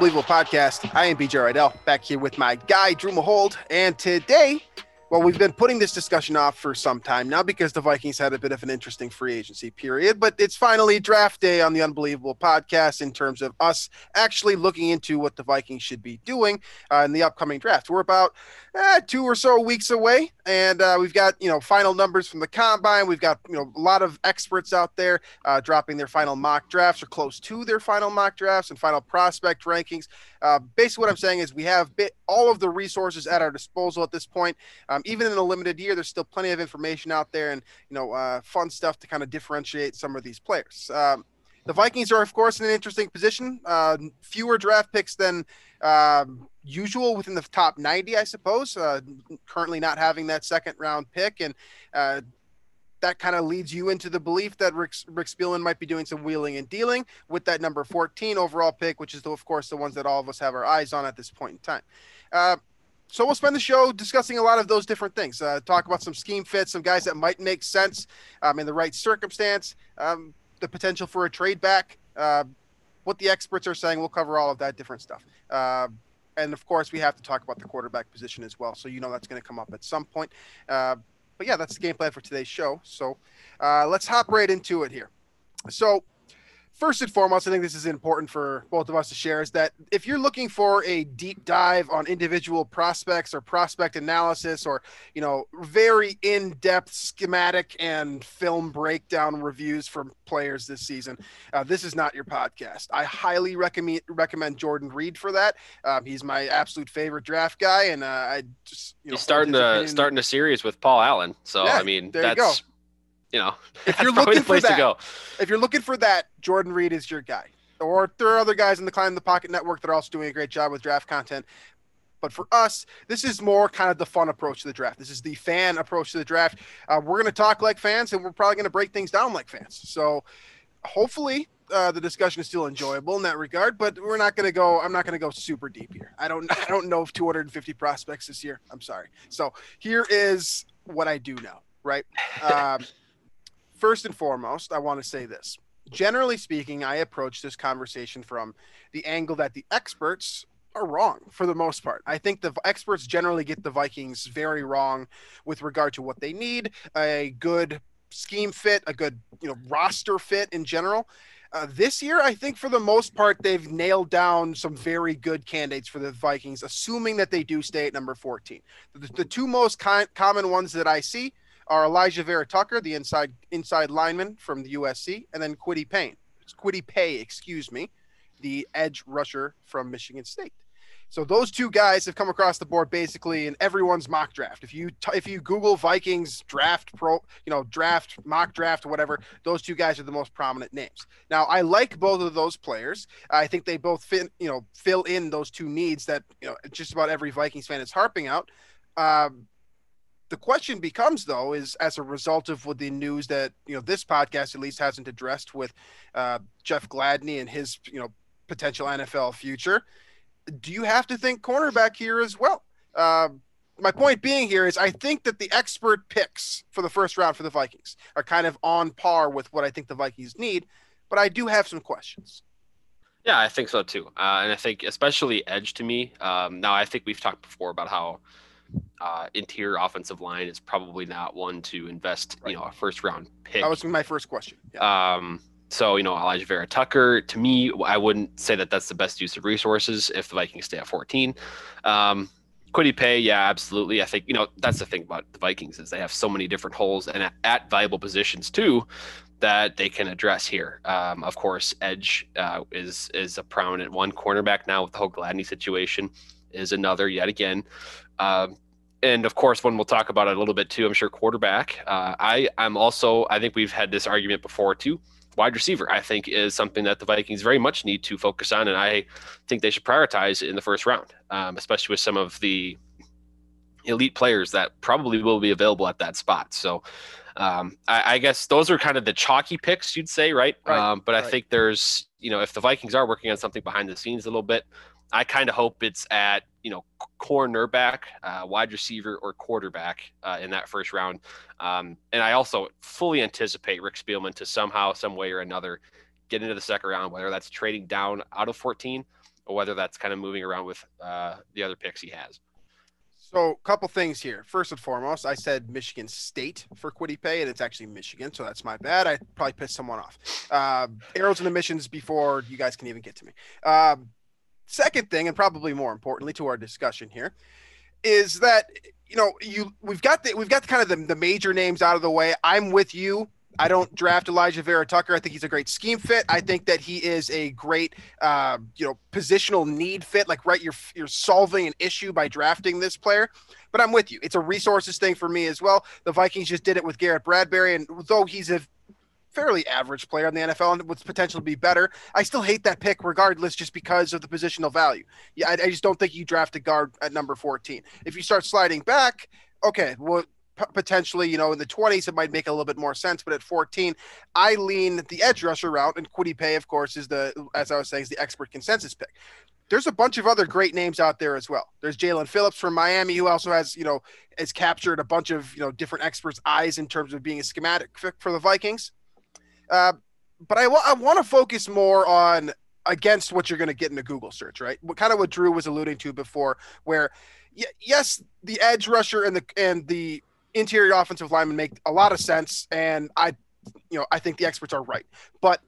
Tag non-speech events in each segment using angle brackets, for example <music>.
Unbelievable Podcast. I am BJ Rydell, back here with my guy, Drew Mahold. And today, well, we've been putting this discussion off for some time now because the Vikings had a bit of an interesting free agency period, but it's finally draft day on the Unbelievable Podcast in terms of us actually looking into what the Vikings should be doing uh, in the upcoming draft. We're about eh, two or so weeks away, and uh, we've got, you know, final numbers from the combine. We've got, you know, a lot of experts out there uh, dropping their final mock drafts or close to their final mock drafts and final prospect rankings. Uh, basically, what I'm saying is we have bit, all of the resources at our disposal at this point. Um, even in a limited year, there's still plenty of information out there and you know uh, fun stuff to kind of differentiate some of these players. Um, the Vikings are, of course, in an interesting position. Uh, fewer draft picks than um, usual within the top 90, I suppose. Uh, currently, not having that second round pick, and uh, that kind of leads you into the belief that Rick, Rick Spielman might be doing some wheeling and dealing with that number 14 overall pick, which is, the, of course, the ones that all of us have our eyes on at this point in time. Uh, so we'll spend the show discussing a lot of those different things. Uh, talk about some scheme fits, some guys that might make sense um, in the right circumstance, um, the potential for a trade back, uh, what the experts are saying. We'll cover all of that different stuff. Uh, and of course, we have to talk about the quarterback position as well. So you know that's going to come up at some point. But yeah, that's the game plan for today's show. So uh, let's hop right into it here. So first and foremost, I think this is important for both of us to share is that if you're looking for a deep dive on individual prospects or prospect analysis or, you know, very in-depth schematic and film breakdown reviews from players this season, uh, this is not your podcast. I highly recommend recommend Jordan Reed for that. Um, he's my absolute favorite draft guy, and uh, I just you know He's starting to starting a series with Paul Allen. So Yeah, I mean, that's. You, know, <laughs> If you're looking for to that, go. if you're looking for that, Jordan Reed is your guy. Or there are other guys in the Climb the Pocket Network that are also doing a great job with draft content. But for us, this is more kind of the fun approach to the draft. This is the fan approach to the draft. Uh, we're going to talk like fans, and we're probably going to break things down like fans. So hopefully, uh, the discussion is still enjoyable in that regard. But we're not going to go. I'm not going to go super deep here. I don't. I don't know if 250 prospects this year. I'm sorry. So here is what I do know. Right. <laughs> Um, first and foremost, I want to say this. Generally speaking, I approach this conversation from the angle that the experts are wrong for the most part. I think the experts generally get the Vikings very wrong with regard to what they need, a good scheme fit, a good, you know, roster fit in general. Uh, this year, I think for the most part, they've nailed down some very good candidates for the Vikings, assuming that they do stay at number 14. The, the two most con- common ones that I see are Alijah Vera-Tucker, the inside inside lineman from the USC, and then Kwity Paye, Kwity Paye, excuse me, the edge rusher from Michigan State. So those two guys have come across the board basically in everyone's mock draft. If you t- if you Google Vikings draft pro, you know draft mock draft whatever, those two guys are the most prominent names. Now I like both of those players. I think they both fit you know fill in those two needs that you know just about every Vikings fan is harping out. Um, the question becomes though is as a result of what the news that you know this podcast at least hasn't addressed with uh, Jeff Gladney and his you know potential NFL future. Do you have to think cornerback here as well? Uh, my point being here is I think that the expert picks for the first round for the Vikings are kind of on par with what I think the Vikings need, but I do have some questions. Yeah, I think so too. Uh, and I think especially edge to me. Um, now I think we've talked before about how uh, interior offensive line is probably not one to invest, Right. you know, a first round pick. That was my first question. Yeah. Um, so you know, Alijah Vera-Tucker. To me, I wouldn't say that that's the best use of resources if the Vikings stay at 14. Um, Kwity Paye, yeah, absolutely. I think you know that's the thing about the Vikings is they have so many different holes and at, at valuable positions too that they can address here. Um, of course, edge uh, is is a prominent one. Cornerback now with the whole Gladney situation is another yet again. Um, and of course, one we'll talk about it a little bit too. I'm sure quarterback. Uh, I I'm also I think we've had this argument before too. Wide receiver, I think, is something that the Vikings very much need to focus on, and I think they should prioritize in the first round, um, especially with some of the elite players that probably will be available at that spot. So, um, I, I, guess those are kind of the chalky picks, you'd say, right? right um, but right. I think there's, you know, if the Vikings are working on something behind the scenes a little bit, I kind of hope it's at you know cornerback, uh, wide receiver, or quarterback uh, in that first round. Um, and I also fully anticipate Rick Spielman to somehow, some way or another, get into the second round, whether that's trading down out of 14 or whether that's kind of moving around with uh, the other picks he has. So, a couple things here. First and foremost, I said Michigan State for Kwity Paye, and it's actually Michigan, so that's my bad. I probably pissed someone off. Uh, arrows and emissions before you guys can even get to me. Um, second thing, and probably more importantly to our discussion here, is that you know you we've got the we've got the, kind of the, the major names out of the way. I'm with you I don't draft Alijah Vera-Tucker. I think he's a great scheme fit. I think that he is a great, uh, you know, positional need fit. Like, right, you're you're solving an issue by drafting this player. But I'm with you. It's a resources thing for me as well. The Vikings just did it with Garrett Bradbury, and though he's a fairly average player in the NFL and with potential to be better, I still hate that pick regardless, just because of the positional value. Yeah, I, I just don't think you draft a guard at number 14. If you start sliding back, okay, well potentially, you know, in the 20s, it might make a little bit more sense. But at 14, I lean the edge rusher route, and Kwity Paye, of course, is the, as I was saying, is the expert consensus pick. There's a bunch of other great names out there as well. There's Jaelan Phillips from Miami, who also has, you know, has captured a bunch of, you know, different experts' eyes in terms of being a schematic for the Vikings. Uh, but I, I want to focus more on against what you're going to get in a Google search, right? What kind of what Drew was alluding to before, where yes, the edge rusher and the and the interior offensive lineman make a lot of sense, and I, you know, I think the experts are right. But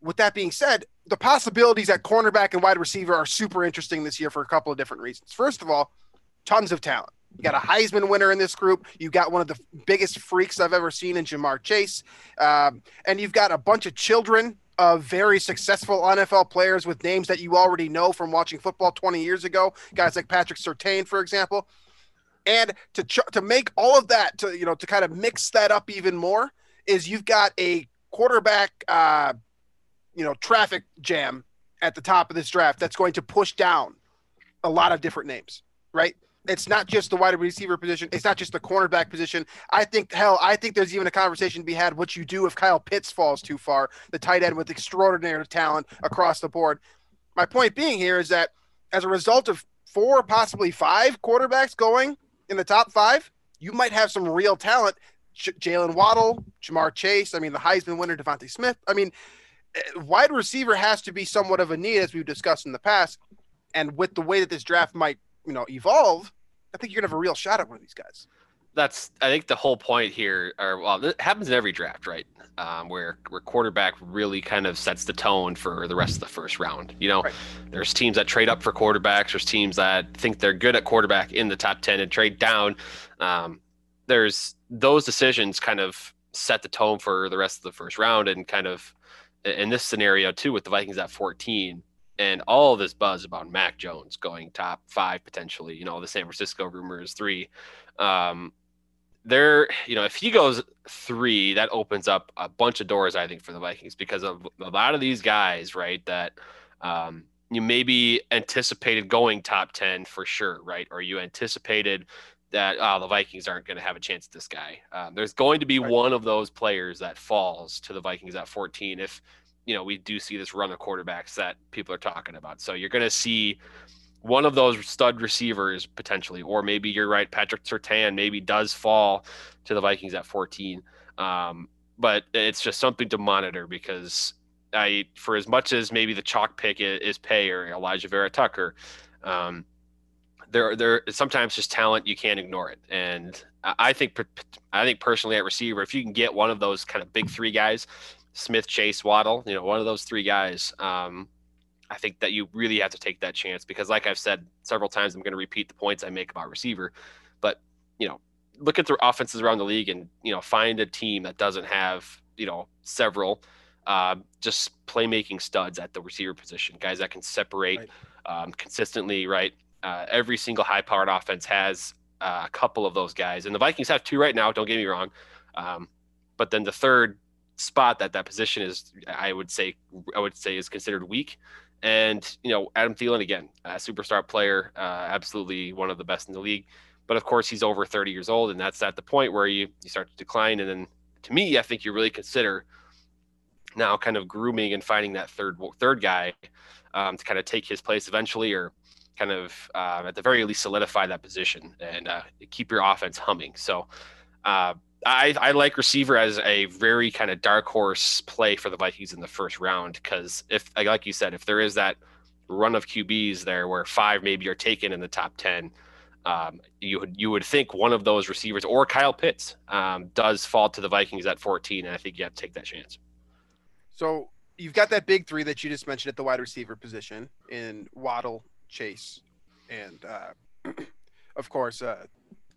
with that being said, the possibilities at cornerback and wide receiver are super interesting this year for a couple of different reasons. First of all, tons of talent. You got a Heisman winner in this group. You got one of the biggest freaks I've ever seen in Ja'Marr Chase, um, and you've got a bunch of children of very successful NFL players with names that you already know from watching football 20 years ago. Guys like Patrick Surtain, for example. And to ch- to make all of that to you know to kind of mix that up even more is you've got a quarterback uh, you know traffic jam at the top of this draft that's going to push down a lot of different names, right? It's not just the wide receiver position. It's not just the cornerback position. I think, hell, I think there's even a conversation to be had what you do if Kyle Pitts falls too far, the tight end with extraordinary talent across the board. My point being here is that as a result of four, possibly five quarterbacks going in the top five, you might have some real talent. J- Jaylen Waddle, Ja'Marr Chase. I mean, the Heisman winner, DeVonta Smith. I mean, eh, wide receiver has to be somewhat of a need, as we've discussed in the past. And with the way that this draft might, you know, evolve, I think you're gonna have a real shot at one of these guys. That's, I think, the whole point here, or well, it happens in every draft, right? um, where where quarterback really kind of sets the tone for the rest of the first round. You know, right. there's teams that trade up for quarterbacks. There's teams that think they're good at quarterback in the top ten and trade down. Um, there's those decisions kind of set the tone for the rest of the first round, and kind of in this scenario too with the Vikings at 14 and all this buzz about Mac Jones going top five potentially. You know, the San Francisco rumors three. Um, there, you know, if he goes three, that opens up a bunch of doors, I think, for the Vikings because of a lot of these guys, right? That um, you maybe anticipated going top 10 for sure, right? Or you anticipated that oh, the Vikings aren't going to have a chance at this guy. Um, there's going to be right. one of those players that falls to the Vikings at 14 if, you know, we do see this run of quarterbacks that people are talking about. So you're going to see one of those stud receivers potentially, or maybe you're right, Patrick Surtain maybe does fall to the Vikings at 14. Um, but it's just something to monitor because I, for as much as maybe the chalk pick is, Paye or Alijah Vera-Tucker, um, there, there sometimes just talent you can't ignore it, and I think, I think personally at receiver, if you can get one of those kind of big three guys, Smith, Chase, Waddle, you know, one of those three guys, um, I think that you really have to take that chance because, like I've said several times, I'm going to repeat the points I make about receiver. But you know, look at the offenses around the league and you know find a team that doesn't have you know several uh, just playmaking studs at the receiver position, guys that can separate right. um, consistently. Right, uh, every single high-powered offense has uh, a couple of those guys, and the Vikings have two right now. Don't get me wrong, um, but then the third spot that that position is, I would say, I would say is considered weak. And you know, Adam Thielen again, a superstar player, uh, absolutely one of the best in the league. But of course, he's over 30 years old, and that's at the point where you you start to decline. And then, to me, I think you really consider now kind of grooming and finding that third third guy um, to kind of take his place eventually, or kind of uh, at the very least solidify that position and uh, keep your offense humming. So. I, I like receiver as a very kind of dark horse play for the Vikings in the first round because if like you said, if there is that run of QBs there where five maybe are taken in the top ten, um, you would you would think one of those receivers or Kyle Pitts um, does fall to the Vikings at 14, and I think you have to take that chance. So you've got that big three that you just mentioned at the wide receiver position in Waddle, Chase, and uh, <clears throat> of course uh,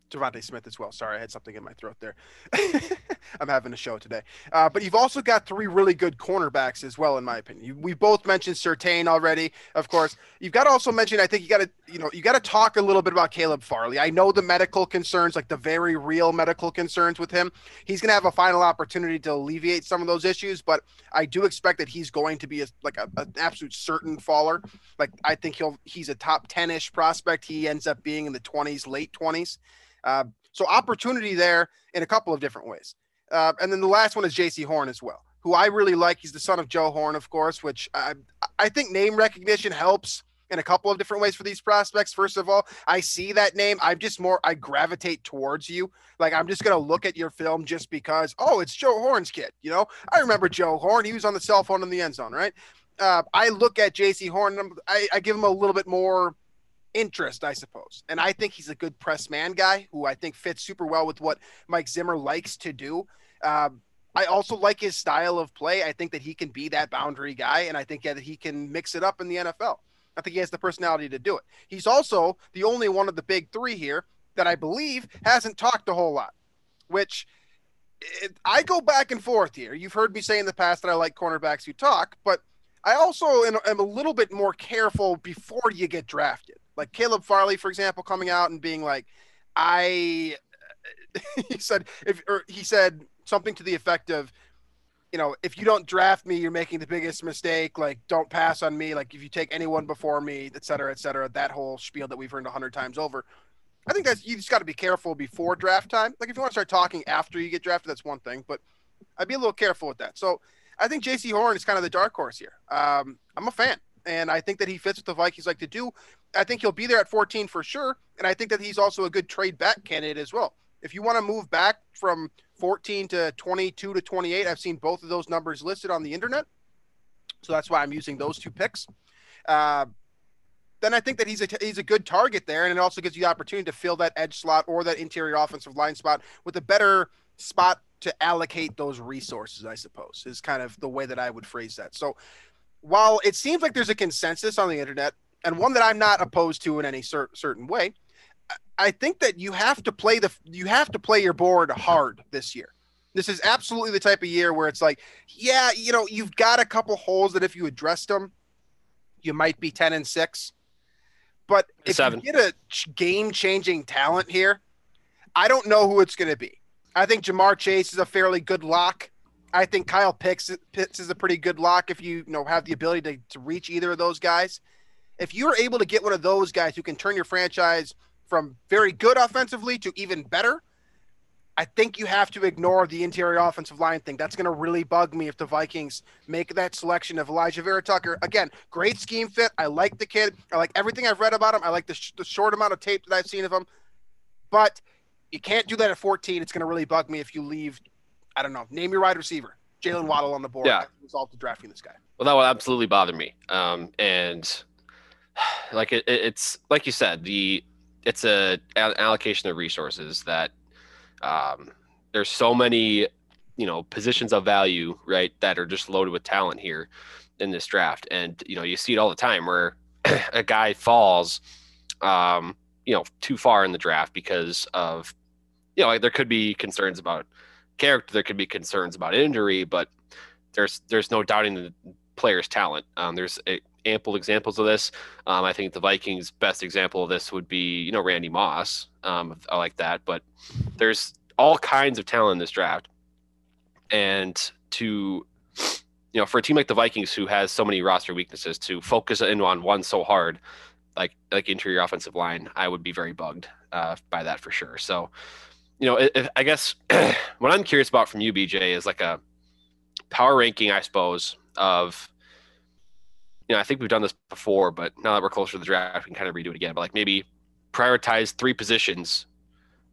DeVonta Smith as well. Sorry, I had something in my throat there. <laughs> I'm having a show today. Uh, but you've also got three really good cornerbacks as well, in my opinion. You, we both mentioned Surtain already, of course. You've got to also mention, I think you got to, you know, you got to talk a little bit about Caleb Farley. I know the medical concerns, like the very real medical concerns with him. He's going to have a final opportunity to alleviate some of those issues, but I do expect that he's going to be a, like a, an absolute certain faller. Like I think he'll he's a top 10ish prospect. He ends up being in the 20s, late 20s. Uh, so opportunity there in a couple of different ways. Uh, and then the last one is Jaycee Horn as well, who I really like. He's the son of Joe Horn, of course, which I, I think name recognition helps in a couple of different ways for these prospects. First of all, I see that name. I'm just more, I gravitate towards you. Like, I'm just going to look at your film just because, oh, it's Joe Horn's kid. You know, I remember Joe Horn. He was on the cell phone in the end zone, right? Uh, I look at Jaycee Horn I, I give him a little bit more interest, I suppose. And I think he's a good press man guy who I think fits super well with what Mike Zimmer likes to do. Um, I also like his style of play. I think that he can be that boundary guy, and I think that he can mix it up in the NFL. I think he has the personality to do it. He's also the only one of the big three here that I believe hasn't talked a whole lot, which it, I go back and forth here. You've heard me say in the past that I like cornerbacks who talk, but I also am, am a little bit more careful before you get drafted. Like Caleb Farley, for example, coming out and being like, I, <laughs> he said, if, or he said something to the effect of, you know, if you don't draft me, you're making the biggest mistake. Like, don't pass on me. Like, if you take anyone before me, et cetera, et cetera, that whole spiel that we've heard a hundred times over. I think that's you just got to be careful before draft time. Like, if you want to start talking after you get drafted, that's one thing, but I'd be a little careful with that. So, I think Jaycee Horn is kind of the dark horse here. Um, I'm a fan, and I think that he fits what the Vikings like to do. I think he'll be there at 14 for sure, and I think that he's also a good trade back candidate as well. If you want to move back from 14 to 22 to 28, I've seen both of those numbers listed on the internet, so that's why I'm using those two picks. Uh, then I think that he's a he's a good target there, and it also gives you the opportunity to fill that edge slot or that interior offensive line spot with a better spot to allocate those resources. I suppose is kind of the way that I would phrase that. So while it seems like there's a consensus on the internet and one that I'm not opposed to in any cer- certain way, I think that you have to play the you have to play your board hard this year. This is absolutely the type of year where it's like, yeah, you know, you've got a couple holes that if you addressed them, you might be 10 and 6. But if Seven. you get a game changing talent here, I don't know who it's going to be. I think Ja'Marr Chase is a fairly good lock. I think Kyle Pitts, Pitts is a pretty good lock if you, you know have the ability to, to reach either of those guys. If you're able to get one of those guys who can turn your franchise from very good offensively to even better, I think you have to ignore the interior offensive line thing. That's going to really bug me if the Vikings make that selection of Alijah Vera-Tucker. Again, great scheme fit. I like the kid. I like everything I've read about him. I like the, sh- the short amount of tape that I've seen of him. But you can't do that at 14. It's going to really bug me if you leave, I don't know, name your wide receiver, Jaylen Waddle on the board Yeah. result of drafting this guy. Well, that would absolutely bother me. Um, and <sighs> like it, it- it's like you said, the it's a an allocation of resources that um, there's so many you know positions of value right that are just loaded with talent here in this draft, and you know you see it all the time where <clears throat> a guy falls, um, you know, too far in the draft because of you know like there could be concerns about character, there could be concerns about injury, but there's there's no doubting the player's talent. Um, there's a, ample examples of this. Um, I think the Vikings' best example of this would be, you know, Randy Moss. Um, I like that, but there's all kinds of talent in this draft, and to you know, for a team like the Vikings who has so many roster weaknesses, to focus in on one so hard, like like interior offensive line, I would be very bugged uh, by that for sure. So, you know, if, I guess <clears throat> what I'm curious about from you, BJ, is like a power ranking, I suppose, of you know, I think we've done this before, but now that we're closer to the draft, we can kind of redo it again. But like maybe prioritize three positions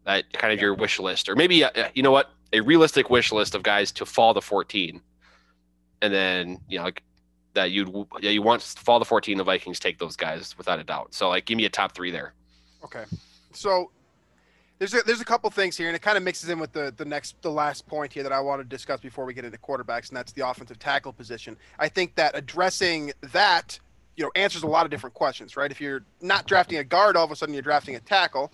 that kind of your wish list, or maybe uh, you know what, a realistic wish list of guys to fall to 14, and then you know like that you'd yeah you want to fall to 14. The Vikings take those guys without a doubt. So like, give me a top three there. Okay, so there's a, there's a couple things here, and it kind of mixes in with the the next the last point here that I want to discuss before we get into quarterbacks, and that's the offensive tackle position. I think that addressing that, you know, answers a lot of different questions, right? If you're not drafting a guard, all of a sudden you're drafting a tackle.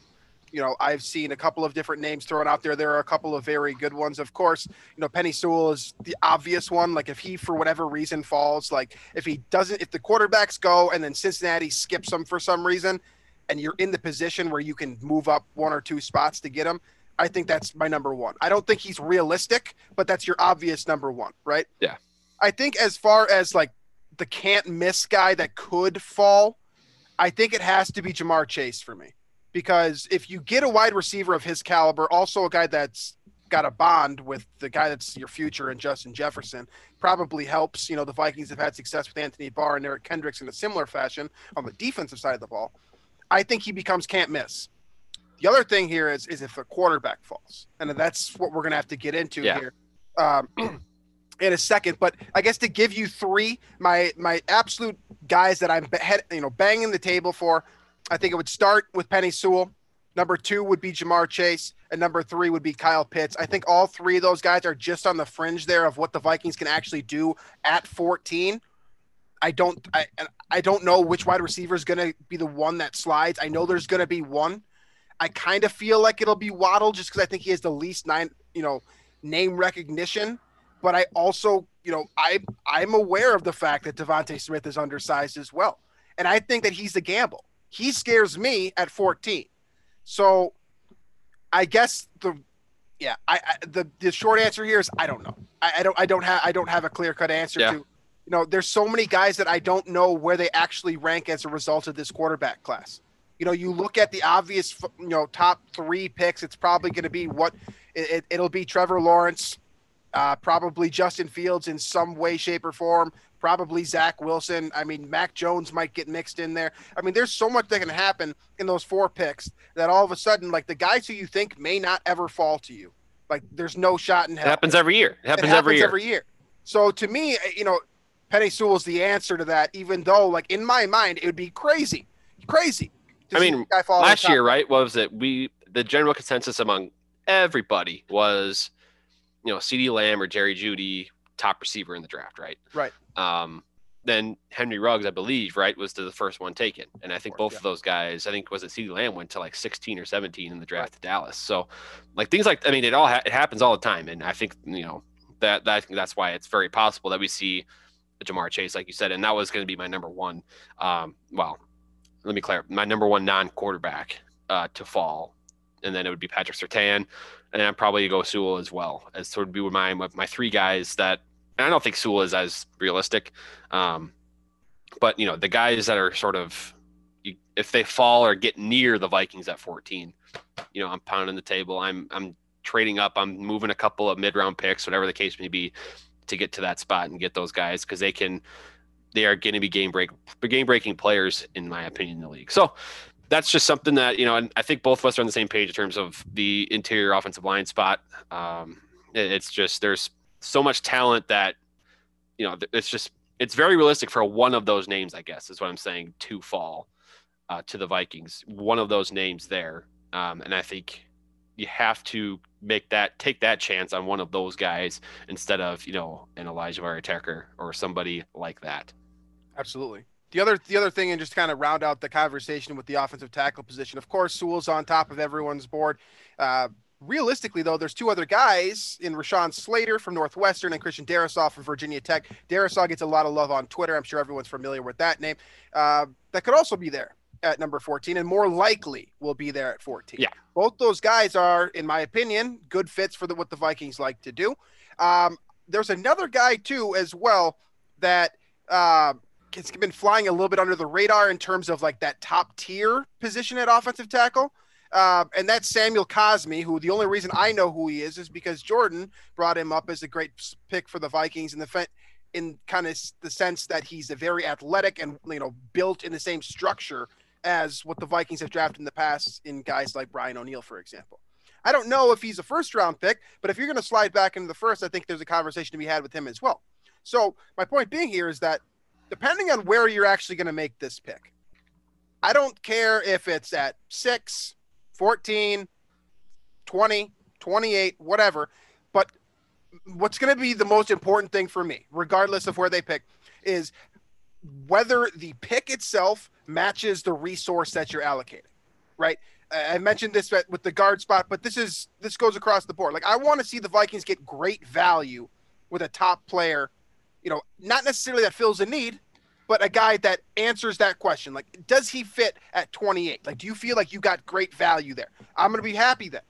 You know, I've seen a couple of different names thrown out there. There are a couple of very good ones, of course. You know, Penei Sewell is the obvious one. Like if he, for whatever reason, falls, like if he doesn't, if the quarterbacks go and then Cincinnati skips him for some reason, and you're in the position where you can move up one or two spots to get him, I think that's my number one. I don't think he's realistic, but that's your obvious number one, right? Yeah. I think as far as like the can't miss guy that could fall, I think it has to be Ja'Marr Chase for me. Because if you get a wide receiver of his caliber, also a guy that's got a bond with the guy that's your future and Justin Jefferson, probably helps. You know, the Vikings have had success with Anthony Barr and Eric Kendricks in a similar fashion on the defensive side of the ball. I think he becomes can't miss. The other thing here is is if a quarterback falls, and that's what we're gonna have to get into Yeah. here um, <clears throat> in a second. But I guess to give you three, my my absolute guys that I'm head, you know banging the table for, I think it would start with Penei Sewell. Number two would be Ja'Marr Chase, and number three would be Kyle Pitts. I think all three of those guys are just on the fringe there of what the Vikings can actually do at 14. I don't I I don't know which wide receiver is going to be the one that slides. I know there's going to be one. I kind of feel like it'll be Waddle just because I think he has the least nine, you know, name recognition. But I also, you know, I I'm aware of the fact that DeVonta Smith is undersized as well, and I think that he's a gamble. He scares me at 14. So, I guess the yeah, I, I the the short answer here is I don't know. I, I don't I don't have I don't have a clear cut answer Yeah. to you know, there's so many guys that I don't know where they actually rank as a result of this quarterback class. You know, you look at the obvious, you know, top three picks. It's probably going to be what it, it, will be Trevor Lawrence, uh, probably Justin Fields in some way, shape, or form. Probably Zach Wilson. I mean, Mac Jones might get mixed in there. I mean, there's so much that can happen in those four picks that all of a sudden, like the guys who you think may not ever fall to you, like there's no shot in hell. It happens every year. It happens, It happens every year. every year. So to me, you know, Penei Sewell is the answer to that. Even though, like in my mind, it would be crazy, crazy. I mean, a guy fall on last year, right? What was it? We the general consensus among everybody was, you know, CeeDee Lamb or Jerry Jeudy, top receiver in the draft, right? Right. Um, then Henry Ruggs, I believe, right, was the first one taken, and I think both of those guys, I think was it CeeDee Lamb went to like 16 or 17 in the draft to Dallas. So, like things like, I mean, it all ha- it happens all the time, and I think you know that, that I think that's why it's very possible that we see Ja'Marr Chase, like you said, and that was going to be my number one. Um, well, let me clarify my number one non-quarterback uh, to fall, and then it would be Patrick Surtain, and I'd probably go Sewell as well as sort of be my my three guys that. And I don't think Sewell is as realistic, um, but you know the guys that are sort of if they fall or get near the Vikings at 14, you know I'm pounding the table. I'm I'm trading up. I'm moving a couple of mid-round picks, whatever the case may be, to get to that spot and get those guys because they can they are going to be game break game breaking players in my opinion in the league. So that's just something that you know, and I think both of us are on the same page in terms of the interior offensive line spot. Um, it's just there's so much talent that you know it's just it's very realistic for one of those names. I guess is what I'm saying to fall uh, to the Vikings. One of those names there, um, and I think you have to make that take that chance on one of those guys instead of you know an Alijah Vera-Tucker or somebody like that. Absolutely. The other the other thing, and just kind of round out the conversation with the offensive tackle position. Of course, Sewell's on top of everyone's board. Uh, realistically, though, there's two other guys in Rashawn Slater from Northwestern and Christian Darrisaw from Virginia Tech. Darrisaw gets a lot of love on Twitter. I'm sure everyone's familiar with that name. Uh, that could also be there at number 14 and more likely will be there at 14. Yeah. Both those guys are, in my opinion, good fits for the, what the Vikings like to do. Um, there's another guy, too, as well, that uh, has been flying a little bit under the radar in terms of like that top tier position at offensive tackle. Uh, and that's Samuel Cosmi, who the only reason I know who he is is because Jordan brought him up as a great pick for the Vikings in the in kind of the sense that he's a very athletic and you know built in the same structure as what the Vikings have drafted in the past in guys like Brian O'Neill, for example. I don't know if he's a first round pick, but if you're going to slide back into the first, I think there's a conversation to be had with him as well. So my point being here is that depending on where you're actually going to make this pick, I don't care if it's at six, 14, 20, 28, whatever. But what's going to be the most important thing for me, regardless of where they pick, is whether the pick itself matches the resource that you're allocating, right? I mentioned this with the guard spot, but this is this goes across the board. Like I want to see the Vikings get great value with a top player, you know, not necessarily that fills a need, but a guy that answers that question. Like, does he fit at 28? Like, do you feel like you got great value there? I'm to be happy then.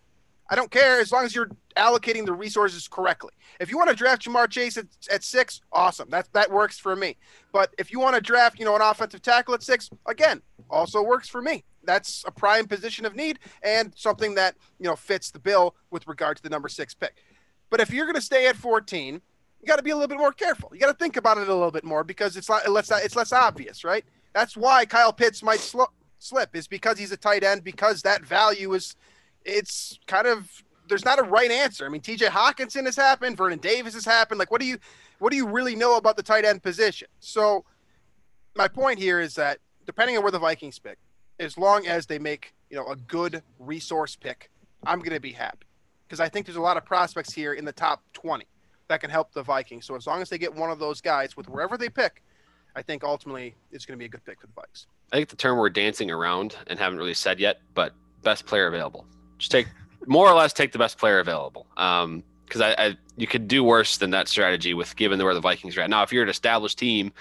I don't care as long as you're allocating the resources correctly. If you want to draft Ja'Marr Chase at, at six, awesome. That that works for me. But if you want to draft, you know, an offensive tackle at six, again, also works for me. That's a prime position of need and something that you know fits the bill with regard to the number six pick. But if you're going to stay at 14 you got to be a little bit more careful. You got to think about it a little bit more because it's less it's less obvious, right? That's why Kyle Pitts might sl- slip is because he's a tight end because that value is it's kind of there's not a right answer. I mean, T.J. Hockenson has happened, Vernon Davis has happened. Like, what do you what do you really know about the tight end position? So, my point here is that depending on where the Vikings pick, as long as they make you know a good resource pick, I'm going to be happy because I think there's a lot of prospects here in the top 20 that can help the Vikings. So as long as they get one of those guys with wherever they pick, I think ultimately it's going to be a good pick for the Vikes. I think the term we're dancing around and haven't really said yet, but best player available. Just take more or less take the best player available. Um, because I, I, you could do worse than that strategy with given where the Vikings are at now. If you're an established team,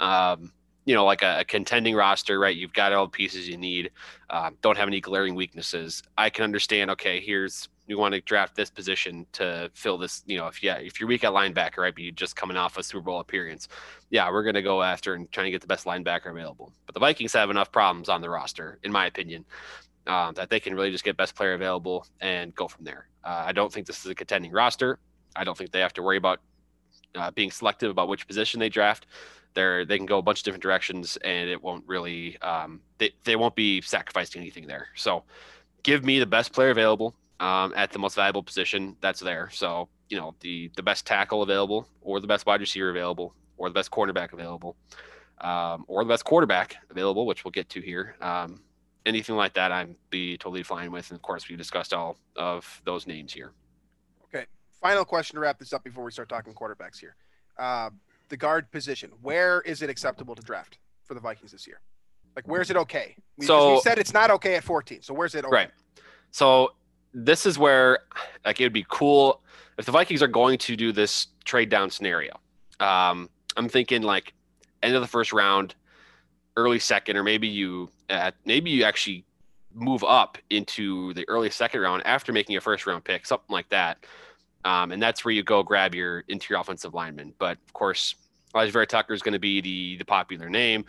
um, you know, like a, a, contending roster, right? You've got all the pieces you need. Uh, don't have any glaring weaknesses. I can understand. Okay, here's you want to draft this position to fill this, you know, if yeah, if you're weak at linebacker, right, but you're just coming off a Super Bowl appearance, yeah, we're gonna go after and trying to get the best linebacker available. But the Vikings have enough problems on the roster, in my opinion, um, that they can really just get best player available and go from there. Uh, I don't think this is a contending roster. I don't think they have to worry about uh, being selective about which position they draft. They're they can go a bunch of different directions, and it won't really um, they they won't be sacrificing anything there. So give me the best player available um, at the most valuable position that's there. So, you know, the the best tackle available, or the best wide receiver available, or the best cornerback available, um, or the best quarterback available, which we'll get to here. Um, anything like that, I'd be totally fine with. And of course, we discussed all of those names here. Okay. Final question to wrap this up before we start talking quarterbacks here. Uh, the guard position. Where is it acceptable to draft for the Vikings this year? Like, where's it okay? We, so we said it's not okay at 14. So where's it okay? Right. So this is where like it would be cool if the Vikings are going to do this trade down scenario. Um, I'm thinking like end of the first round, early second, or maybe you uh, maybe you actually move up into the early second round after making a first round pick, something like that. Um, and that's where you go grab your interior offensive lineman. But of course, Alijah Vera-Tucker is going to be the the popular name.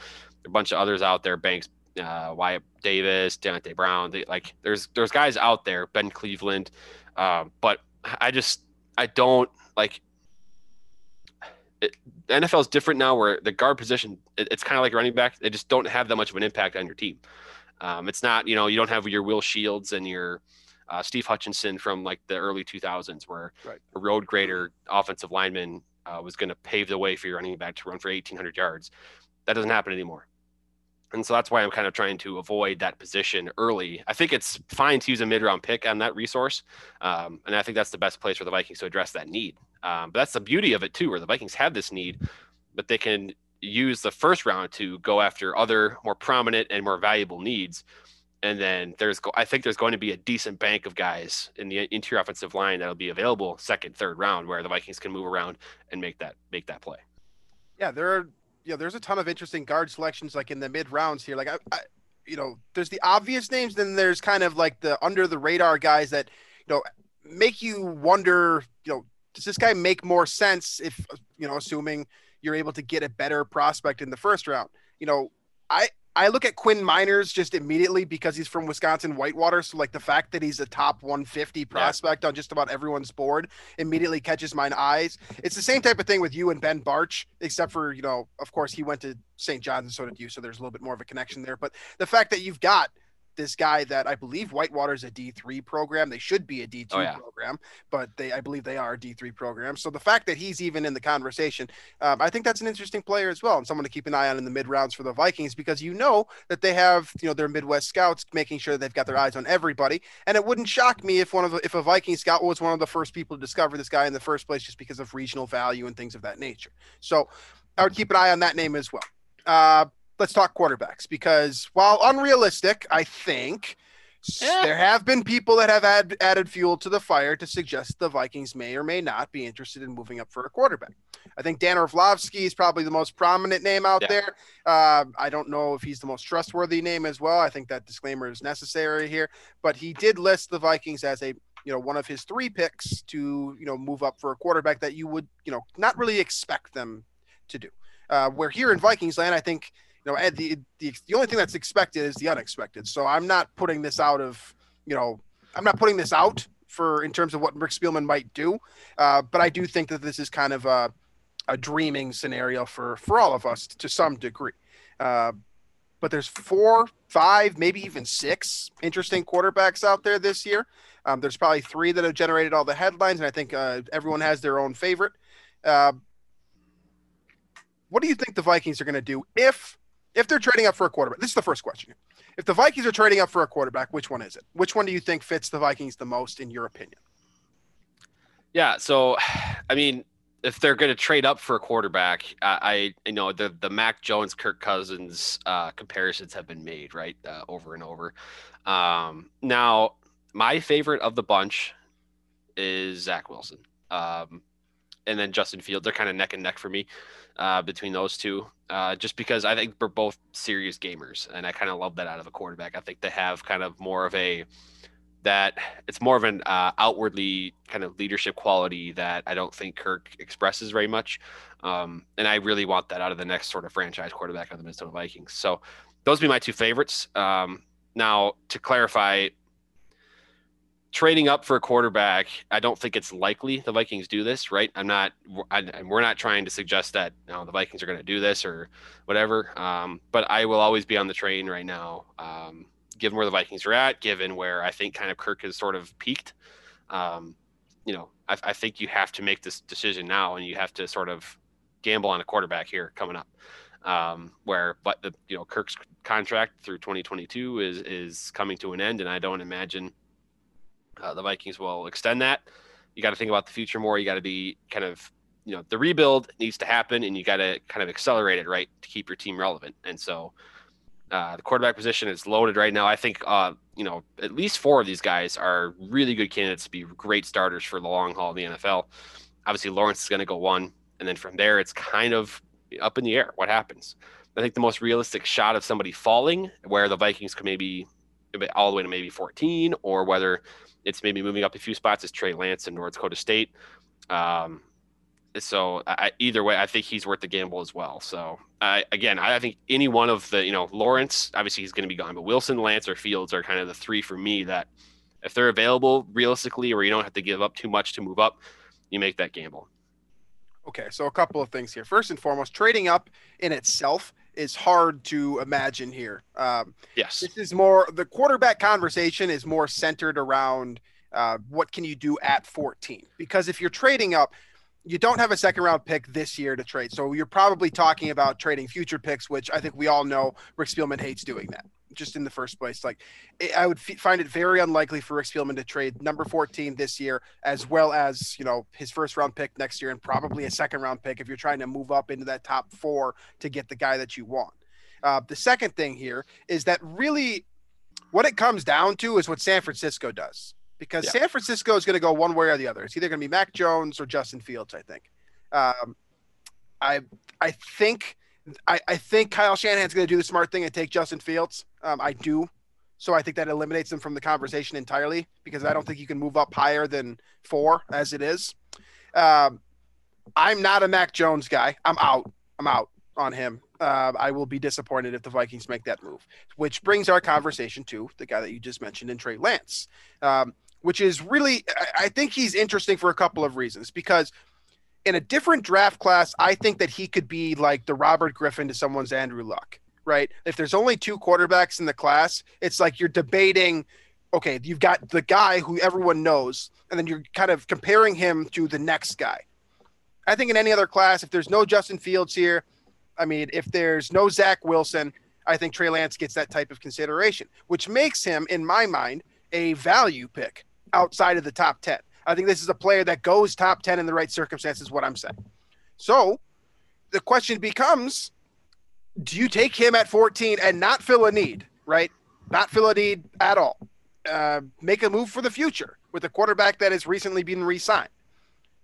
A bunch of others out there, Banks uh, Wyatt Davis, Deonte Brown. They, like there's there's guys out there, Ben Cleveland, uh, but I just I don't like. It, the NFL is different now, where the guard position it, it's kind of like running back. They just don't have that much of an impact on your team. Um, it's not you know you don't have your Will Shields and your uh, Steve Hutchinson from like the early 2000s, where right. a road grader offensive lineman uh, was going to pave the way for your running back to run for 1,800 yards. That doesn't happen anymore. And so that's why I'm kind of trying to avoid that position early. I think it's fine to use a mid round pick on that resource. Um, and I think that's the best place for the Vikings to address that need. Um, but that's the beauty of it, too, where the Vikings have this need, but they can use the first round to go after other more prominent and more valuable needs and then there's I think there's going to be a decent bank of guys in the interior offensive line that'll be available second, third round, where the Vikings can move around and make that make that play. Yeah, there are you know, there's a ton of interesting guard selections like in the mid rounds here. Like I, I you know, there's the obvious names, then there's kind of like the under the radar guys that you know make you wonder. You know, does this guy make more sense if you know, assuming you're able to get a better prospect in the first round? You know, I I look at Quinn Meinerz just immediately because he's from Wisconsin Whitewater. So like the fact that he's a top 150 prospect yeah. on just about everyone's board immediately catches my eyes. It's the same type of thing with you and Ben Bartch except for, you know, of course he went to St. John's and so did you. So there's a little bit more of a connection there. But the fact that you've got this guy that I believe Whitewater's a D3 program. They should be a D2 oh, yeah. program, but they I believe they are a D3 program. So the fact that he's even in the conversation, um, I think that's an interesting player as well, and someone to keep an eye on in the mid rounds for the Vikings because you know that they have you know their Midwest scouts making sure they've got their eyes on everybody. And it wouldn't shock me if one of the, if a Viking scout was one of the first people to discover this guy in the first place just because of regional value and things of that nature. So I would keep an eye on that name as well. Uh, let's talk quarterbacks because while unrealistic, I think yeah. there have been people that have add, added fuel to the fire to suggest the Vikings may or may not be interested in moving up for a quarterback. I think Dan Orlovsky is probably the most prominent name out yeah. there. Uh, I don't know if he's the most trustworthy name as well. I think that disclaimer is necessary here, but he did list the Vikings as a you know one of his three picks to you know move up for a quarterback that you would you know not really expect them to do. Uh, where here in Vikings land, I think you know, the, the the only thing that's expected is the unexpected. So I'm not putting this out of, you know, I'm not putting this out for in terms of what Rick Spielman might do, uh, but I do think that this is kind of a, a dreaming scenario for for all of us to some degree. Uh, but there's four, five, maybe even six interesting quarterbacks out there this year. Um, there's probably three that have generated all the headlines, and I think uh, everyone has their own favorite. Uh, what do you think the Vikings are going to do if if they're trading up for a quarterback, this is the first question. If the Vikings are trading up for a quarterback, which one is it? Which one do you think fits the Vikings the most, in your opinion? Yeah, so I mean, if they're going to trade up for a quarterback, I, I you know the the Mac Jones, Kirk Cousins uh, comparisons have been made right uh, over and over. Um, now, my favorite of the bunch is Zach Wilson, um, and then Justin Fields. They're kind of neck and neck for me uh, between those two, uh, just because I think we're both serious gamers, and I kind of love that out of a quarterback. I think they have kind of more of a that it's more of an uh, outwardly kind of leadership quality that I don't think Kirk expresses very much, um, and I really want that out of the next sort of franchise quarterback of the Minnesota Vikings. So those would be my two favorites. Um, now to clarify, trading up for a quarterback, I don't think it's likely the Vikings do this, right? I'm not, I, we're not trying to suggest that you know, the Vikings are going to do this or whatever. Um, but I will always be on the train right now, um, given where the Vikings are at, given where I think kind of Kirk has sort of peaked. Um, you know, I, I think you have to make this decision now, and you have to sort of gamble on a quarterback here coming up. Um, where but the you know Kirk's contract through 2022 is is coming to an end, and I don't imagine uh, the Vikings will extend that. You got to think about the future more. You got to be kind of, you know, the rebuild needs to happen, and you got to kind of accelerate it right to keep your team relevant. And so, uh, the quarterback position is loaded right now. I think, uh, you know, at least four of these guys are really good candidates to be great starters for the long haul of the NFL. Obviously, Lawrence is going to go one, and then from there, it's kind of up in the air. What happens? I think the most realistic shot of somebody falling, where the Vikings could maybe all the way to maybe 14, or whether it's maybe moving up a few spots is Trey Lance in North Dakota State. Um, so I, either way, I think he's worth the gamble as well. So uh, again, I, I, think any one of the, you know, Lawrence, obviously he's going to be gone, but Wilson, Lance, or Fields are kind of the three for me that if they're available realistically, or you don't have to give up too much to move up, you make that gamble. Okay, so a couple of things here. First and foremost, trading up in itself is hard to imagine here. Um, yes, this is more the quarterback conversation is more centered around uh, what can you do at 14 because if you're trading up, you don't have a second round pick this year to trade, so you're probably talking about trading future picks, which I think we all know Rick Spielman hates doing that just in the first place. Like, I would f- find it very unlikely for Rick Spielman to trade number 14 this year, as well as, you know, his first round pick next year and probably a second round pick if you're trying to move up into that top four to get the guy that you want. Uh, the second thing here is that really what it comes down to is what San Francisco does because Yeah. San Francisco is going to go one way or the other. It's either going to be Mac Jones or Justin Fields. I think. Um, I I think I, I think Kyle Shanahan's going to do the smart thing and take Justin Fields. Um, I do. So I think that eliminates them from the conversation entirely because I don't think you can move up higher than four as it is. Um, I'm not a Mac Jones guy. I'm out. I'm out on him. Uh, I will be disappointed if the Vikings make that move. Which brings our conversation to the guy that you just mentioned in Trey Lance, um, which is really, I- I think he's interesting for a couple of reasons. Because in a different draft class, I think that he could be like the Robert Griffin to someone's Andrew Luck, right? If there's only two quarterbacks in the class, it's like you're debating, okay, you've got the guy who everyone knows, and then you're kind of comparing him to the next guy. I think in any other class, if there's no Justin Fields here, I mean, if there's no Zach Wilson, I think Trey Lance gets that type of consideration, which makes him, in my mind, a value pick outside of the top 10. I think this is a player that goes top 10 in the right circumstances, what I'm saying. So the question becomes do you take him at 14 and not fill a need, right? Not fill a need at all. Uh, make a move for the future with a quarterback that has recently been re signed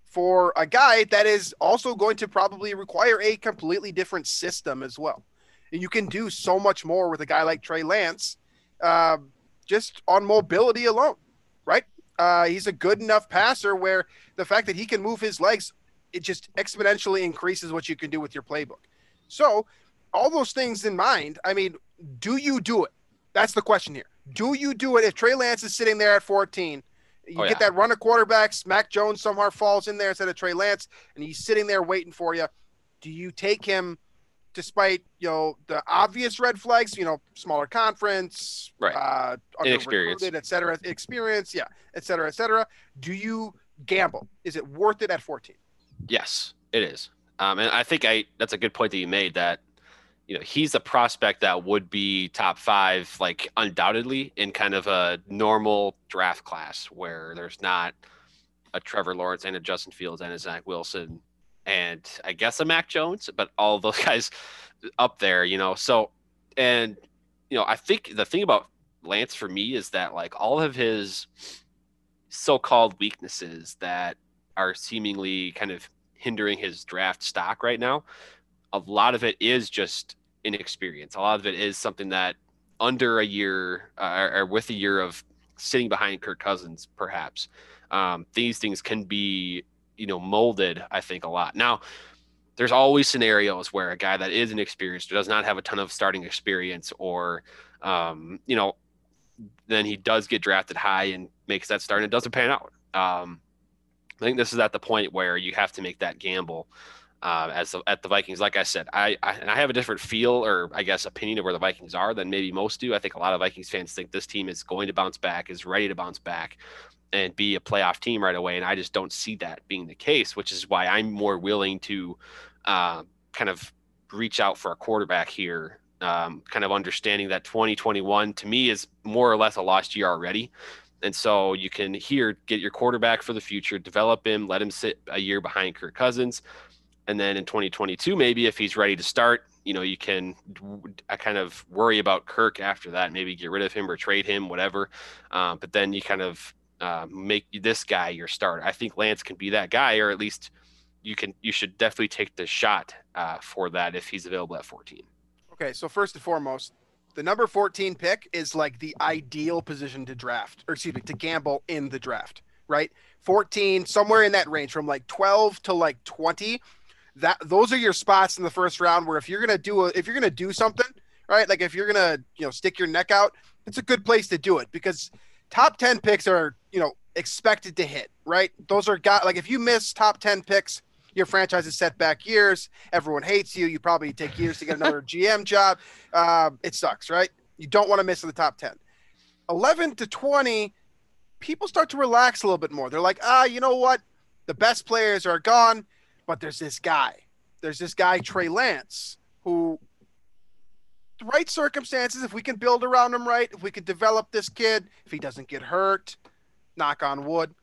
for a guy that is also going to probably require a completely different system as well. And you can do so much more with a guy like Trey Lance uh, just on mobility alone? Uh, he's a good enough passer where the fact that he can move his legs, it just exponentially increases what you can do with your playbook. So, all those things in mind, I mean, do you do it? That's the question here. Do you do it if Trey Lance is sitting there at 14? You Oh, get yeah. that run of quarterbacks. Mac Jones somehow falls in there instead of Trey Lance, and he's sitting there waiting for you. Do you take him, despite you know the obvious red flags? You know, smaller conference, Right. Uh, underrecruited, et cetera, experience, yeah, et cetera, et cetera. Do you gamble? Is it worth it at 14? Yes, it is. Um, and I think I that's a good point that you made that you know he's a prospect that would be top five like undoubtedly in kind of a normal draft class where there's not a Trevor Lawrence and a Justin Fields and a Zach Wilson and I guess a Mac Jones, but all those <laughs> guys up there, you know. So and you know I think the thing about Lance for me is that like all of his so-called weaknesses that are seemingly kind of hindering his draft stock right now. A lot of it is just inexperience. A lot of it is something that under a year uh, or with a year of sitting behind Kirk Cousins, perhaps um, these things can be, you know, molded. I think a lot now. There's always scenarios where a guy that is inexperienced does not have a ton of starting experience, or um, you know, then he does get drafted high and makes that start and it doesn't pan out. Um, I think this is at the point where you have to make that gamble uh, as at the Vikings. Like I said, I, I and I have a different feel or I guess opinion of where the Vikings are than maybe most do. I think a lot of Vikings fans think this team is going to bounce back, is ready to bounce back, and be a playoff team right away. And I just don't see that being the case, which is why I'm more willing to uh, kind of reach out for a quarterback here. Um, kind of understanding that 2021 to me is more or less a lost year already. And so you can here get your quarterback for the future, develop him, let him sit a year behind Kirk Cousins. And then in 2022, maybe if he's ready to start, you know, you can I kind of worry about Kirk after that, maybe get rid of him or trade him, whatever. Um, but then you kind of uh, make this guy your starter. I think Lance can be that guy, or at least you can. You should definitely take the shot uh, for that if he's available at 14. Okay, so first and foremost, the number 14 pick is like the ideal position to draft, or excuse me, to gamble in the draft, right? 14, somewhere in that range, from like 12 to like 20. That those are your spots in the first round where if you're gonna do a, if you're gonna do something, right? Like if you're gonna you know stick your neck out, it's a good place to do it because top 10 picks are you know expected to hit, right? Those are got like if you miss top 10 picks, your franchise is set back years. Everyone hates you. You probably take years to get <laughs> another GM job. Uh, it sucks, right? You don't want to miss in the top 10. 11 to 20, people start to relax a little bit more. They're like, ah, you know what? The best players are gone, but there's this guy. There's this guy, Trey Lance, who, the right circumstances, if we can build around him right, if we can develop this kid, if he doesn't get hurt, knock on wood,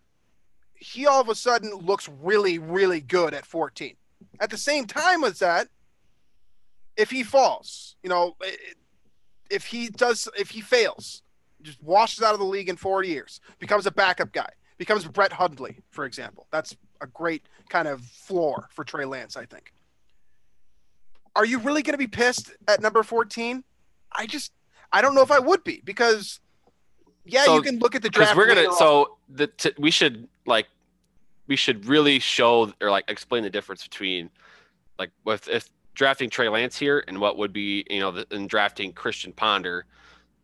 he all of a sudden looks really, really good at 14. At the same time as that, if he falls, you know, if he does, if he fails, just washes out of the league in four years, becomes a backup guy, becomes Brett Hundley, for example. That's a great kind of floor for Trey Lance, I think. Are you really going to be pissed at number 14? I just, I don't know if I would be because, yeah, So- you can look at the draft. we're gonna so the t- we should like we should really show or like explain the difference between like with if drafting Trey Lance here and what would be you know the, in drafting Christian Ponder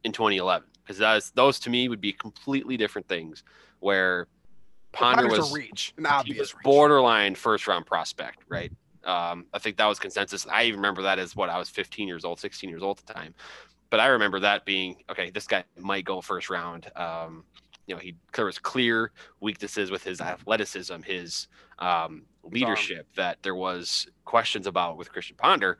in 2011 because that's those to me would be completely different things where Ponder was a reach, an obvious reach. borderline first round prospect, right? Um, I think that was consensus. I even remember that as what I was 15 years old, 16 years old at the time. But I remember that being okay. This guy might go first round. Um, you know, he there was clear weaknesses with his athleticism, his um, leadership that there was questions about with Christian Ponder.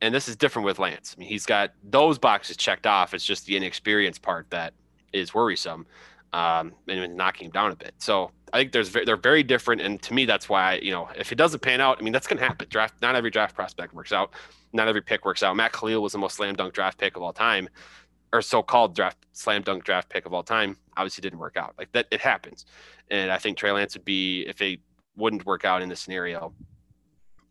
And this is different with Lance. I mean, he's got those boxes checked off. It's just the inexperience part that is worrisome um, and knocking him down a bit. So I think there's they're very different, and to me, that's why you know if it doesn't pan out, I mean that's going to happen. Draft not every draft prospect works out, not every pick works out. Matt Kalil was the most slam dunk draft pick of all time, or so-called draft slam dunk draft pick of all time. Obviously, didn't work out. Like that, it happens, and I think Trey Lance would be if it wouldn't work out in this scenario.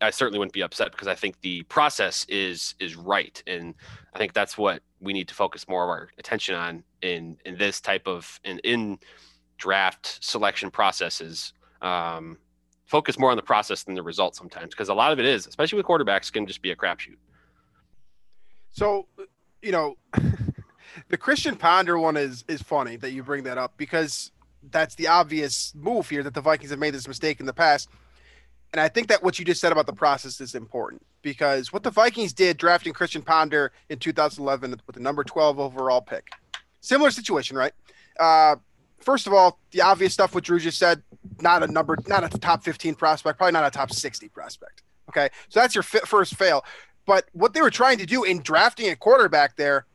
I certainly wouldn't be upset because I think the process is is right, and I think that's what we need to focus more of our attention on in in this type of in in draft selection processes. Um, focus more on the process than the result sometimes because a lot of it is, especially with quarterbacks, can just be a crapshoot. So, you know, <laughs> the Christian Ponder one is is funny that you bring that up because that's the obvious move here that the Vikings have made this mistake in the past. And I think that what you just said about the process is important because what the Vikings did drafting Christian Ponder in 2011 with the number 12 overall pick. Similar situation, right? Uh, first of all, the obvious stuff what Drew just said, not a number, not a top 15 prospect, probably not a top 60 prospect. Okay. So that's your fi- first fail. But what they were trying to do in drafting a quarterback there,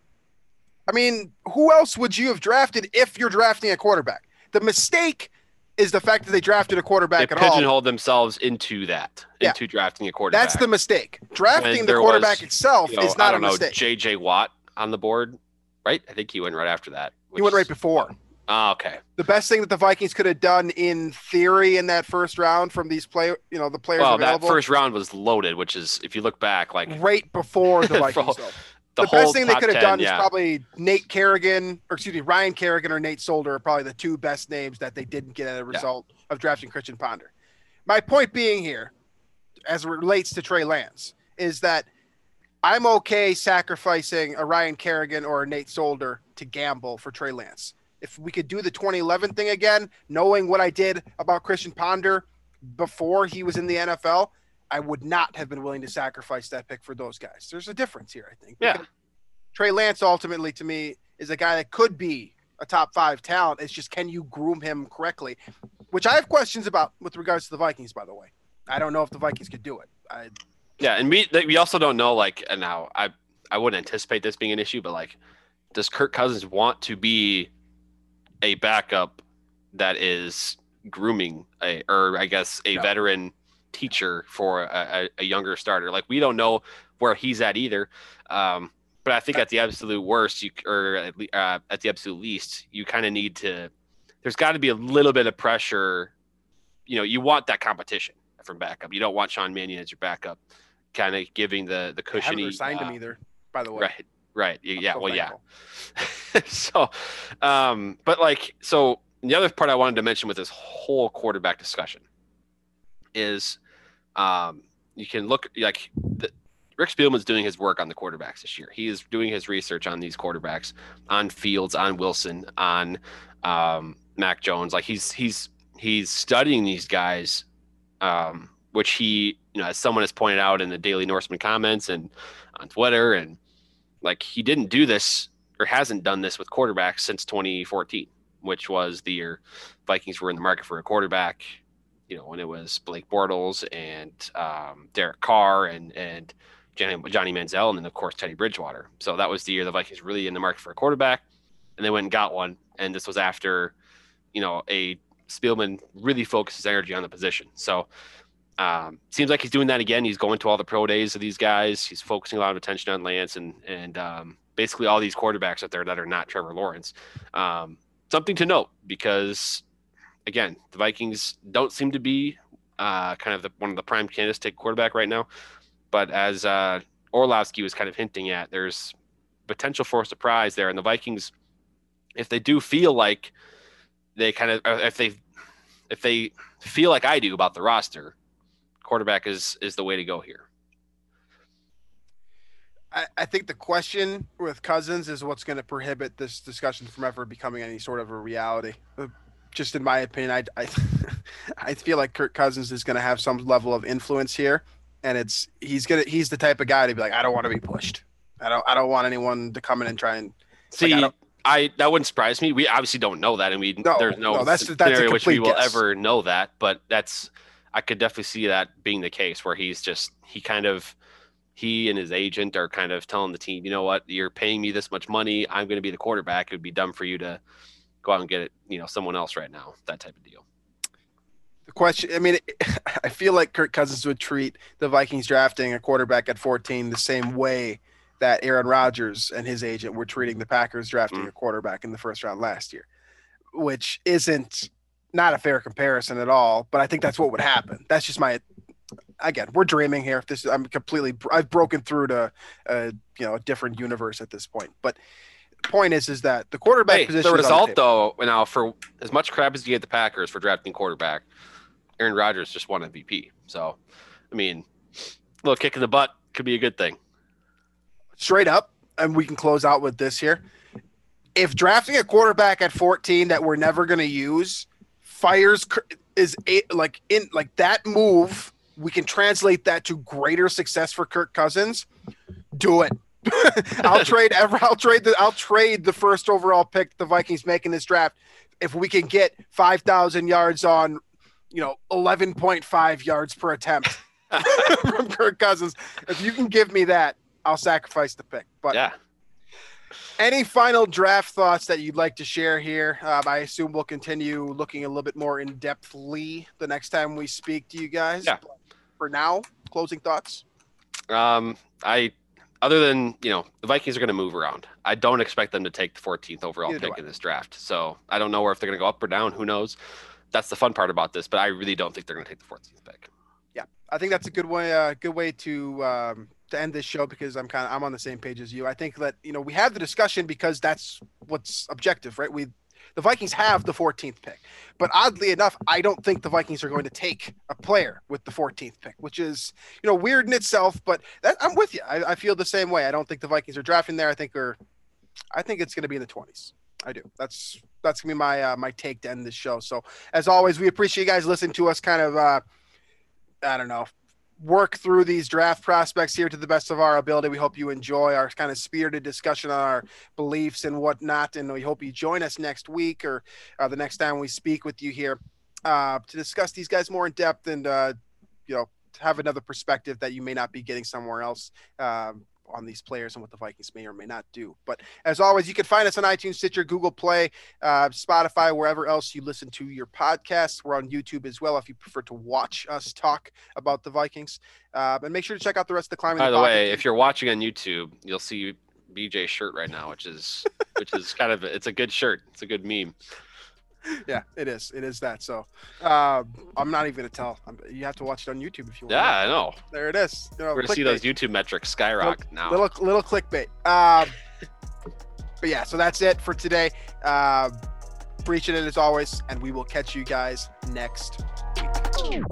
I mean, who else would you have drafted if you're drafting a quarterback? The mistake is the fact that they drafted a quarterback They at all. pigeonholed themselves into that, Yeah. into drafting a quarterback. That's the mistake. Drafting the quarterback was, itself You know, is not a don't know, mistake. J.J. Watt on the board, right? I think he went right after that. he went right before. Oh, okay. The best thing that the Vikings could have done in theory in that first round from these play, you know, the players Well, that first round was loaded, which is if you look back, like right before the <laughs> Vikings. the, The, best thing they could have 10, done yeah. is probably Nate Kerrigan, or excuse me, Ryan Kerrigan or Nate Solder are probably the two best names that they didn't get as a result of drafting Christian Ponder. My point being here, as it relates to Trey Lance, is that I'm okay sacrificing a Ryan Kerrigan or a Nate Solder to gamble for Trey Lance. If we could do the 2011 thing again, knowing what I did about Christian Ponder before he was in the NFL, I would not have been willing to sacrifice that pick for those guys. There's a difference here, I think. Yeah. Trey Lance ultimately to me is a guy that could be a top five talent. It's just can you groom him correctly? Which I have questions about with regards to the Vikings, by the way. I don't know if the Vikings could do it. I, Yeah, and we we also don't know like and now I I wouldn't anticipate this being an issue, but like, does Kirk Cousins want to be a backup that is grooming a or I guess a No. veteran teacher for a, a, younger starter? Like we don't know where he's at either. Um, but I think at the absolute worst, you or at, le- uh, at the absolute least, you kind of need to. There's got to be a little bit of pressure. You know, you want that competition from backup. You don't want Sean Mannion as your backup, kind of giving the the I haven't cushiony. signed him uh, either, by the way. Right, right. Yeah, so well, yeah. <laughs> so, um, but like, so the other part I wanted to mention with this whole quarterback discussion is, um, you can look like the, Rick Spielman's doing his work on the quarterbacks this year. He is doing his research on these quarterbacks, on Fields, on Wilson, on um, Mac Jones. Like he's he's he's studying these guys, um, which he you know as someone has pointed out in the Daily Norseman comments and on Twitter, and like he didn't do this or hasn't done this with quarterbacks since 2014, which was the year Vikings were in the market for a quarterback. You know when it was Blake Bortles and um, Derek Carr and and Johnny, Johnny Manziel, and then of course Teddy Bridgewater. So that was the year the Vikings really in the market for a quarterback, and they went and got one. And this was after, you know, a Spielman really focused his energy on the position. So Um, seems like he's doing that again. He's going to all the pro days of these guys. He's focusing a lot of attention on Lance and and um, basically all these quarterbacks out there that are not Trevor Lawrence. Um, something to note because again, the Vikings don't seem to be uh, kind of the, one of the prime candidates to quarterback right now. But as uh, Orlovsky was kind of hinting at, there's potential for a surprise there, and the Vikings, if they do feel like they kind of, if they, if they feel like I do about the roster, quarterback is is the way to go here. I, I think the question with Cousins is what's going to prohibit this discussion from ever becoming any sort of a reality. Uh, just in my opinion, I, I, <laughs> I feel like Kirk Cousins is going to have some level of influence here, and it's he's gonna he's the type of guy to be like, I don't want to be pushed. I don't I don't want anyone to come in and try and see. Like, I, that wouldn't surprise me. We obviously don't know that, and we no, there's no, no that's, scenario that's which we will guess. ever know that. But that's I could definitely see that being the case where he's just he kind of he and his agent are kind of telling the team, you know what, you're paying me this much money, I'm going to be the quarterback. It would be dumb for you to go out and get it, you know, someone else right now. That type of deal. The question, I mean, <laughs> I feel like Kirk Cousins would treat the Vikings drafting a quarterback at 14 the same way that Aaron Rodgers and his agent were treating the Packers drafting Mm. a quarterback in the first round last year, which isn't not a fair comparison at all. But I think that's what would happen. That's just my again. We're dreaming here. If this, is, I'm completely. I've broken through to a you know a different universe at this point. But the point is, is that the quarterback Hey, position. the result table. though, now for as much crap as you get the Packers for drafting quarterback, Aaron Rodgers just won MVP. So, I mean, a little kick in the butt could be a good thing. straight up, and we can close out with this here. If drafting a quarterback at 14 that we're never going to use fires is a, like in like that move, we can translate that to greater success for Kirk Cousins. Do it. <laughs> I'll <laughs> trade ever. I'll trade the. I'll trade the first overall pick the Vikings make in this draft if we can get 5,000 yards on, you know, 11.5 yards per attempt <laughs> from Kirk Cousins. If you can give me that, I'll sacrifice the pick. But Yeah. Any final draft thoughts that you'd like to share here? Um, I assume we'll continue looking a little bit more in depthly the next time we speak to you guys. Yeah. But for now, closing thoughts. Um, I other than you know the Vikings are going to move around. I don't expect them to take the 14th overall Neither pick in this draft. So I don't know where if they're going to go up or down. Who knows? That's the fun part about this. But I really don't think they're going to take the 14th pick. Yeah, I think that's a good way. Uh, good way to um, to end this show because I'm kind of I'm on the same page as you. I think that you know we have the discussion because that's what's objective, right? We the Vikings have the 14th pick, but oddly enough, I don't think the Vikings are going to take a player with the 14th pick, which is you know weird in itself. But that, I'm with you. I, I feel the same way. I don't think the Vikings are drafting there. I think are I think it's going to be in the 20s. I do. That's that's gonna be my uh, my take to end this show. So as always, we appreciate you guys listening to us. Kind of. Uh, I don't know, work through these draft prospects here to the best of our ability. We hope you enjoy our kind of spirited discussion on our beliefs and whatnot. And we hope you join us next week or uh, the next time we speak with you here uh, to discuss these guys more in depth and, uh, you know, have another perspective that you may not be getting somewhere else. Um, on these players and what the Vikings may or may not do. But as always, you can find us on iTunes, Stitcher, Google Play, uh, Spotify, wherever else you listen to your podcasts. We're on YouTube as well if you prefer to watch us talk about the Vikings. Uh, and make sure to check out the rest of the climbing. By the Pocket way, if you're watching on YouTube, you'll see BJ's shirt right now, which is which is kind of it's a good shirt. It's a good meme. Yeah, it is. It is that. So uh, I'm not even gonna tell. I'm, you have to watch it on YouTube if you want. Yeah, I know. there it is. You know, We're gonna see those YouTube metrics skyrocket now. little little clickbait. Um, but yeah, so that's it for today. Uh, appreciate it as always, and we will catch you guys next week.